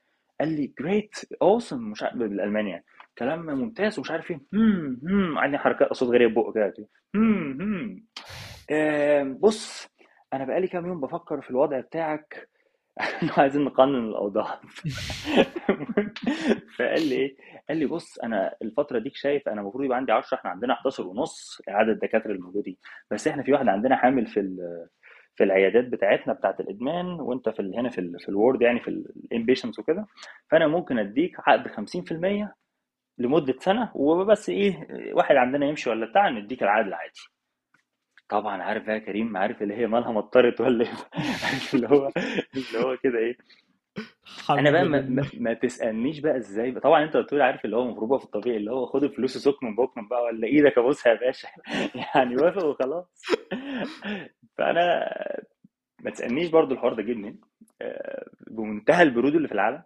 قال لي جريت اوسم مش عارف بالألماني يعني. كلام ممتاز ومش عارف إيه. هم هم عندي حركات صوت غريب بقه كده. هم هم. آه، بص أنا بقالي كام يوم بفكر في الوضع بتاعك. عايزين نقنن الأوضاع. فقال لي إيه؟ قال لي بص أنا الفترة ديك شايف أنا المفروض يبقى عندي 10 إحنا عندنا 11 ونص عدد الدكاترة الموجودين. بس إحنا في واحد عندنا حامل في في العيادات بتاعتنا بتاعت الإدمان وأنت في هنا في ال- في الورد يعني في الانبيشنتس وكده. فأنا ممكن أديك عقد 50% لمدة سنة وبس إيه واحد عندنا يمشي ولا بتاع نديك العقد العادي طبعا عارف بقى يا كريم عارف اللي هي مالها مطرت ولا إيه؟ اللي هو اللي هو كده إيه؟ أنا بقى ما, ما, تسألنيش بقى إزاي بقى. طبعا أنت قلت لي عارف اللي هو بقى في الطبيعي اللي هو خد الفلوس وسكن بكم بقى ولا إيدك ابوسها يا باشا؟ يعني وافق وخلاص. فأنا ما تسألنيش برضو الحوار ده جه منين. آه، بمنتهى البرود اللي في العالم.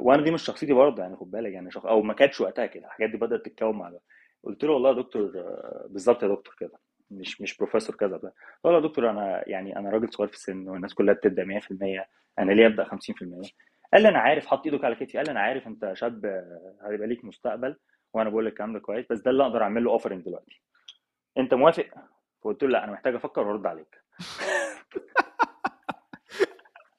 وأنا دي مش شخصيتي برضه يعني خد بالك يعني شخ... أو ما كانتش وقتها كده الحاجات دي بدأت تتكون مع الوقت. قلت له والله يا دكتور بالظبط يا دكتور كده مش مش بروفيسور كذا بقى. والله يا دكتور أنا يعني أنا راجل صغير في السن والناس كلها بتبدأ 100% أنا ليه أبدأ 50% قال لي أنا عارف حط إيدك على كتفي قال لي أنا عارف أنت شاب هيبقى ليك مستقبل وأنا بقول لك الكلام ده كويس بس ده اللي أقدر أعمل له اوفرنج دلوقتي. أنت موافق؟ فقلت له لا أنا محتاج أفكر وأرد عليك.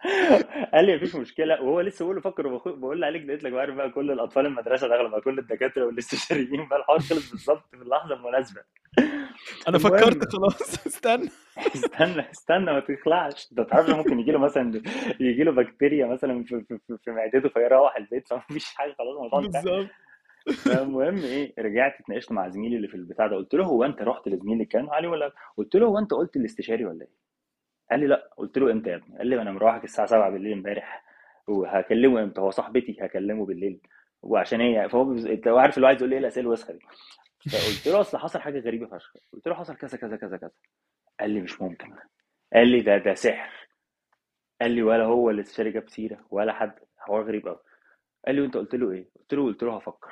قال لي مفيش مشكلة وهو لسه بيقول له فكر بقول له عليك لقيت لك عارف بقى كل الأطفال المدرسة داخلة بقى كل الدكاترة والاستشاريين بقى الحوار خلص بالظبط في اللحظة المناسبة. أنا المهم فكرت خلاص استنى. استنى استنى ما تخلعش. ده تعرف ممكن يجي له مثلا يجي له بكتيريا مثلا في, في, في, في معدته فيروح البيت فمفيش حاجة خلاص الموضوع بالظبط. فالمهم إيه رجعت اتناقشت مع زميلي اللي في البتاع ده قلت له هو أنت رحت لزميلي كان؟ علي ولا قلت له هو أنت قلت الاستشاري ولا إيه؟ قال لي لا. قلت له إمتى يا ابني؟ قال لي أنا مروحك الساعة 7 بالليل إمبارح. وهكلمه إمتى؟ هو صاحبتي هكلمه بالليل. وعشان إيه فهو بيز- أنت عارف اللي هو عايز يقول لي إيه؟ الأسئلة الوسخة دي. فقلت له أصل حصل حاجة غريبة فشخ. قلت له حصل كذا كذا كذا كذا. قال لي مش ممكن. قال لي ده ده سحر. قال لي ولا هو الاستشاري جاب سيرة ولا حد. حوار غريب قوي قال لي وأنت قلت له إيه؟ قلت له قلت له هفكر.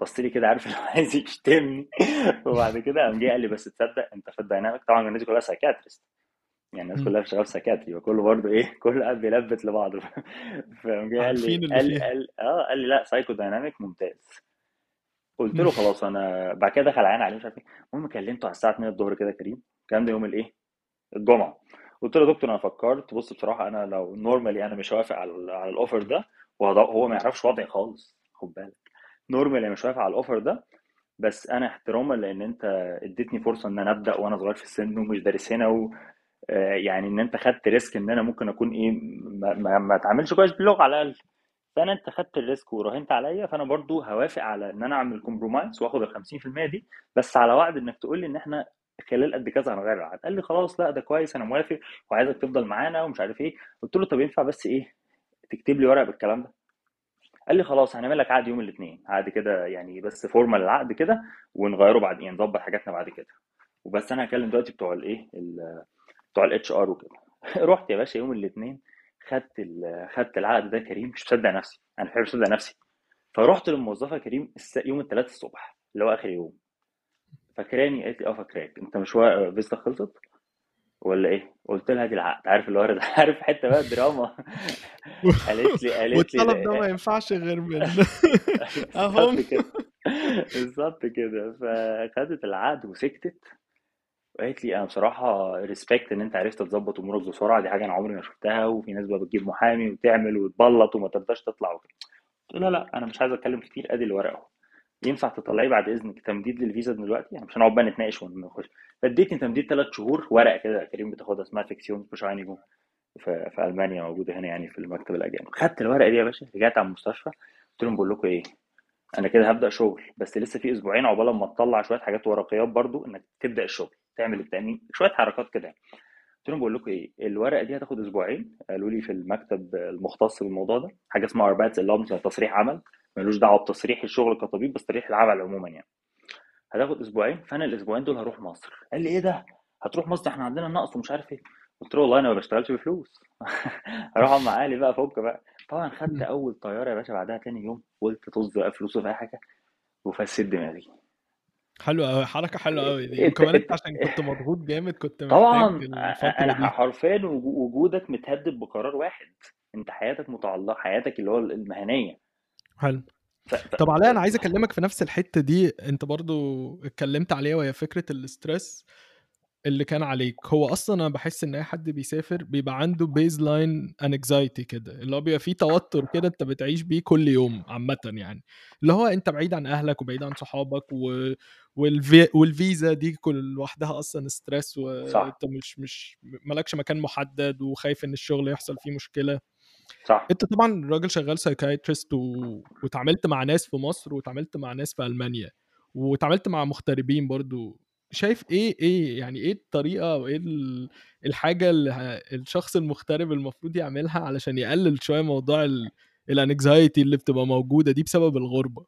بص لي كده عارف اللي عايز يشتمني. وبعد كده قام جه قال لي بس تصدق أنت في ال dynamic طبعا الناس كلها psychiatrist يعني الناس. كلها شغال psychiatry وكله برضه إيه كله قاعد بيلبت لبعضه فقام جه قال لي قال لي قال آه قال لي لا psychodynamic ممتاز. قلت له خلاص أنا بعد كده دخل عيان عليه مش عارف إيه. المهم كلمته على الساعة 2 الظهر كده كريم. الكلام ده يوم الإيه؟ الجمعة. قلت له يا دكتور أنا فكرت بص بصراحة أنا لو normally أنا مش هوافق على على ال offer ده وهو هو ما يعرفش وضعي خالص خد بالك. normally مش هوافق على ال offer ده بس أنا احتراما لأن أنت اديتني فرصة إن أنا أبدأ وأنا صغير في السن ومش دارس هنا يعني إن أنت خدت risk إن أنا ممكن أكون إيه ما, اتعاملش كويس باللغة على الأقل. فأنا أنت خدت ال risk وراهنت عليا فأنا برضو هوافق على إن أنا أعمل compromise وآخد ال 50% دي. بس على وعد إنك تقول لي إن إحنا خلال قد كذا هنغير العقد. قال لي خلاص لا ده كويس أنا موافق وعايزك تفضل معانا ومش عارف إيه. قلت له طب ينفع بس إيه تكتب لي ورقه بالكلام ده؟ قال لي خلاص هنعمل لك عقد يوم الاثنين. عقد كده يعني بس formal العقد كده ونغيره بعد يعني نظبط حاجاتنا بعد كده. وبس أنا هكلم دلوقتي بتوع الايه ال- بتوع ال HR وكده. رحت يا باشا يوم الاثنين خدت خدت العقد ده كريم مش مصدق نفسي أنا مش مصدق نفسي. فرحت للموظفة كريم يوم الثلاث الصبح اللي هو آخر يوم. فاكراني؟ قالت لي آه فاكراك. أنت مش فيزا خلصت؟ ولا إيه؟ قلت لها دي العقد. عارف اللي ورد عارف حتة بقى دراما قالت لي قالت لي والطلب ده ما ينفعش غير من اهم كده. بالظبط كده. فخدت العقد وسكتت. وقالت لي أنا بصراحة respect إن أنت عرفت تظبط أمورك بسرعة دي حاجة أنا عمري ما شفتها وفي ناس بقى بتجيب محامي وتعمل وتبلط وما ترضاش تطلع وكده. قلت لها لأ أنا مش عايز أتكلم كتير أدي الورقه أهو. ينفع تطلعي بعد إذنك؟ تمديد للفيزا دلوقتي؟ يعني مش هنقعد بقى نتناقش ونخش فاديتني تمديد ثلاث شهور ورقة كده كريم بتاخدها اسمها de Fiktionsbescheinigung في, في ألمانيا موجودة هنا يعني في المكتب الأجانب. خدت الورقة دي يا باشا رجعت على المستشفى قلت لهم بقول لكم إيه أنا كده هبدأ شغل بس لسه في أسبوعين عقبال ما تطلع شوية حاجات ورقيات برضو إنك تبدأ الشغل. تعمل التأمين. شوية حركات كده. قلت لهم بقول لكم إيه الورقة دي هتاخد أسبوعين. قالوا لي في المكتب المختص بالموضوع ده حاجة اسمها اربات اللي هو تصريح عمل. ملوش دعوة بتصريح الشغل كطبيب بس تصريح العمل عموما يعني. هتاخد أسبوعين. فأنا الأسبوعين دول هروح مصر. قال لي إيه ده؟ هتروح مصر؟ إحنا عندنا نقص. ومش عارف إيه. قلت له والله أنا ما بشتغلش بفلوس. هروح أقعد مع أهلي بقى فك بقى. طبعا خدت أول طيارة يا باشا بعدها تاني يوم قلت طز بقى فلوسه في أي حاجة وفسد دماغي. حلو قوي حركة حلوة قوي دي. وكمان أنت عشان كنت مضغوط جامد كنت طبعا أنا دي. حرفيا وجو- وجودك متهدد بقرار واحد انت حياتك متعلقة حياتك اللي هو المهنية. حلو. ف... ف... طب علاء أنا عايز أكلمك في نفس الحتة دي أنت برضو اتكلمت عليها وهي فكرة ال stress اللي كان عليك. هو أصلا أنا بحس إن أي حد بيسافر بيبقى عنده baseline anxiety كده اللي هو بيبقى فيه توتر كده أنت بتعيش بيه كل يوم عامه يعني. اللي هو أنت بعيد عن أهلك وبعيد عن صحابك و... والفي... والفيزا دي كل لوحدها أصلا stress وانت مش مش مالكش مكان محدد وخايف إن الشغل يحصل فيه مشكلة. صح. أنت طبعا راجل شغال psychiatrist و... واتعاملت مع ناس في مصر واتعاملت مع ناس في ألمانيا واتعاملت مع مغتربين برضو شايف إيه إيه يعني إيه الطريقة أو إيه ال- الحاجة اللي ه- الشخص المغترب المفروض يعملها علشان يقلل شوية موضوع ال anxiety اللي بتبقى موجودة دي بسبب الغربة؟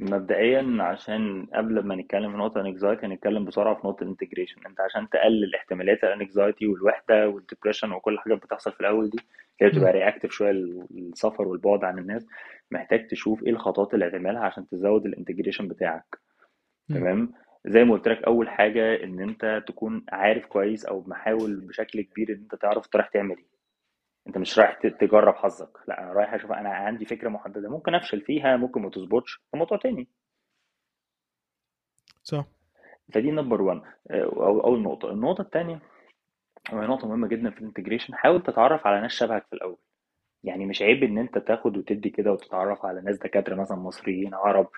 مبدئيا عشان قبل ما نتكلم في نقطة ال anxiety هنتكلم بسرعة في نقطة ال integration أنت عشان تقلل احتمالات ال anxiety والوحدة وال depression وكل حاجة بتحصل في الأول دي اللي بتبقى reactive شوية للسفر والبعد عن الناس محتاج تشوف إيه الخطوات اللي هتعملها عشان تزود ال integration بتاعك. تمام؟ زي ما قلت لك أول حاجة إن أنت تكون عارف كويس أو محاول بشكل كبير إن أنت تعرف أنت رايح تعمل إيه. أنت مش رايح تجرب حظك لا أنا رايح أشوف أنا عندي فكرة محددة ممكن أفشل فيها ممكن ما تظبطش موضوع تاني. صح. فدي number 1 أو أول نقطة. النقطة الثانية وهي نقطة مهمة جدا في ال integration حاول تتعرف على ناس شبهك في الأول. يعني مش عيب إن أنت تاخد وتدي كده وتتعرف على ناس دكاترة مثلا مصريين عرب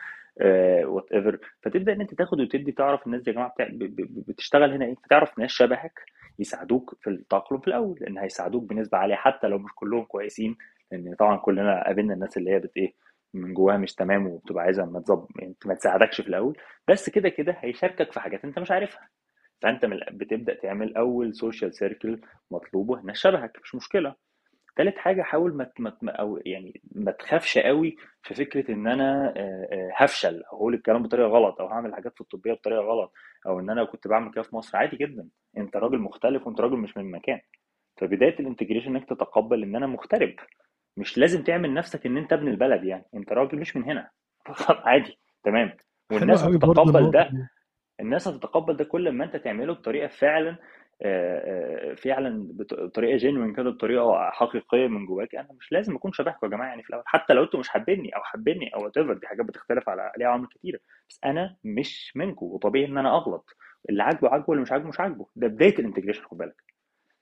whatever فتبدأ إن أنت تاخد وتدي تعرف الناس دي يا ب- بتشتغل هنا إيه؟ فتعرف ناس شبهك يساعدوك في التأقلم في الأول لأن هيساعدوك بنسبة عالية حتى لو مش كلهم كويسين لأن طبعا كلنا قابلنا الناس اللي هي بت إيه؟ من جواها مش تمام وبتبقى عايزة ما تظبط يعني ما تساعدكش في الأول. بس كده كده هيشاركك في حاجات أنت مش عارفها. فأنت بتبدأ تعمل أول سوشيال سيركل مطلوبه ناس شبهك مش مشكلة. تالت حاجة حاول ما أو يعني ما تخافش قوي في فكرة إن أنا هفشل أو هقول الكلام بطريقة غلط أو هعمل حاجات في الطبية بطريقة غلط أو إن أنا كنت بعمل كده في مصر. عادي جدا. أنت راجل مختلف وأنت راجل مش من مكان. فبداية ال integration إنك تتقبل إن أنا مغترب. مش لازم تعمل نفسك إن أنت ابن البلد يعني. أنت راجل مش من هنا. عادي. تمام. والناس هتتقبل ده. الناس هتتقبل ده كل ما أنت تعمله بطريقة فعلا فعلا بط- بطريقه genuine كده بطريقة حقيقية من جواك. أنا مش لازم أكون شبهكم يا جماعة يعني في الأول. حتى لو أنتوا مش حابيني أو حابيني أو what دي حاجات بتختلف على عليها عوامل كتيرة. بس أنا مش منكم وطبيعي إن أنا أغلط. اللي عاجبه عاجبه واللي مش عاجبه مش عاجبه. ده بداية الانتجريشن خد بالك.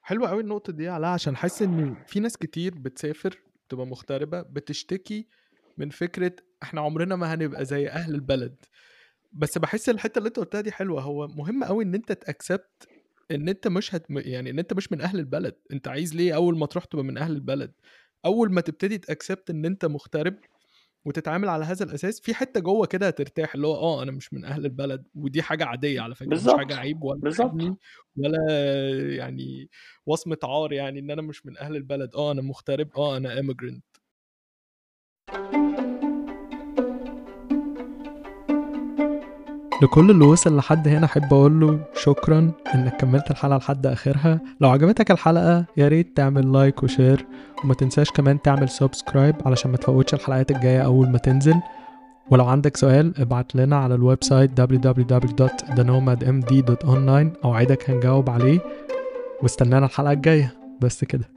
حلو قوي النقطة دي علاء عشان حاسس إن في ناس كتير بتسافر تبقى مغتربة بتشتكي من فكرة إحنا عمرنا ما هنبقى زي أهل البلد. بس بحس الحتة اللي أنت قلتها دي حلوة. هو مهم قوي إن أنت تأكسبت إن أنت مش هت... يعني إن أنت مش من أهل البلد. أنت عايز ليه أول ما تروح تبقى من أهل البلد؟ أول ما تبتدي ت accept إن أنت مغترب وتتعامل على هذا الأساس في حتة جوه كده هترتاح اللي هو آه أنا مش من أهل البلد ودي حاجة عادية على فكرة مش حاجة عيب ولا تحبني ولا يعني وصمة عار يعني إن أنا مش من أهل البلد. آه أنا مغترب آه أنا immigrant. لكل اللي وصل لحد هنا أحب أقول له شكرا إنك كملت الحلقة لحد آخرها. لو عجبتك الحلقة يا ريت تعمل like و share وما تنساش كمان تعمل subscribe علشان ما تفوتش الحلقات الجاية أول ما تنزل. ولو عندك سؤال ابعت لنا على ال website www.thenomadmd.online اوعدك هنجاوب عليه. واستنانا الحلقة الجاية. بس كده.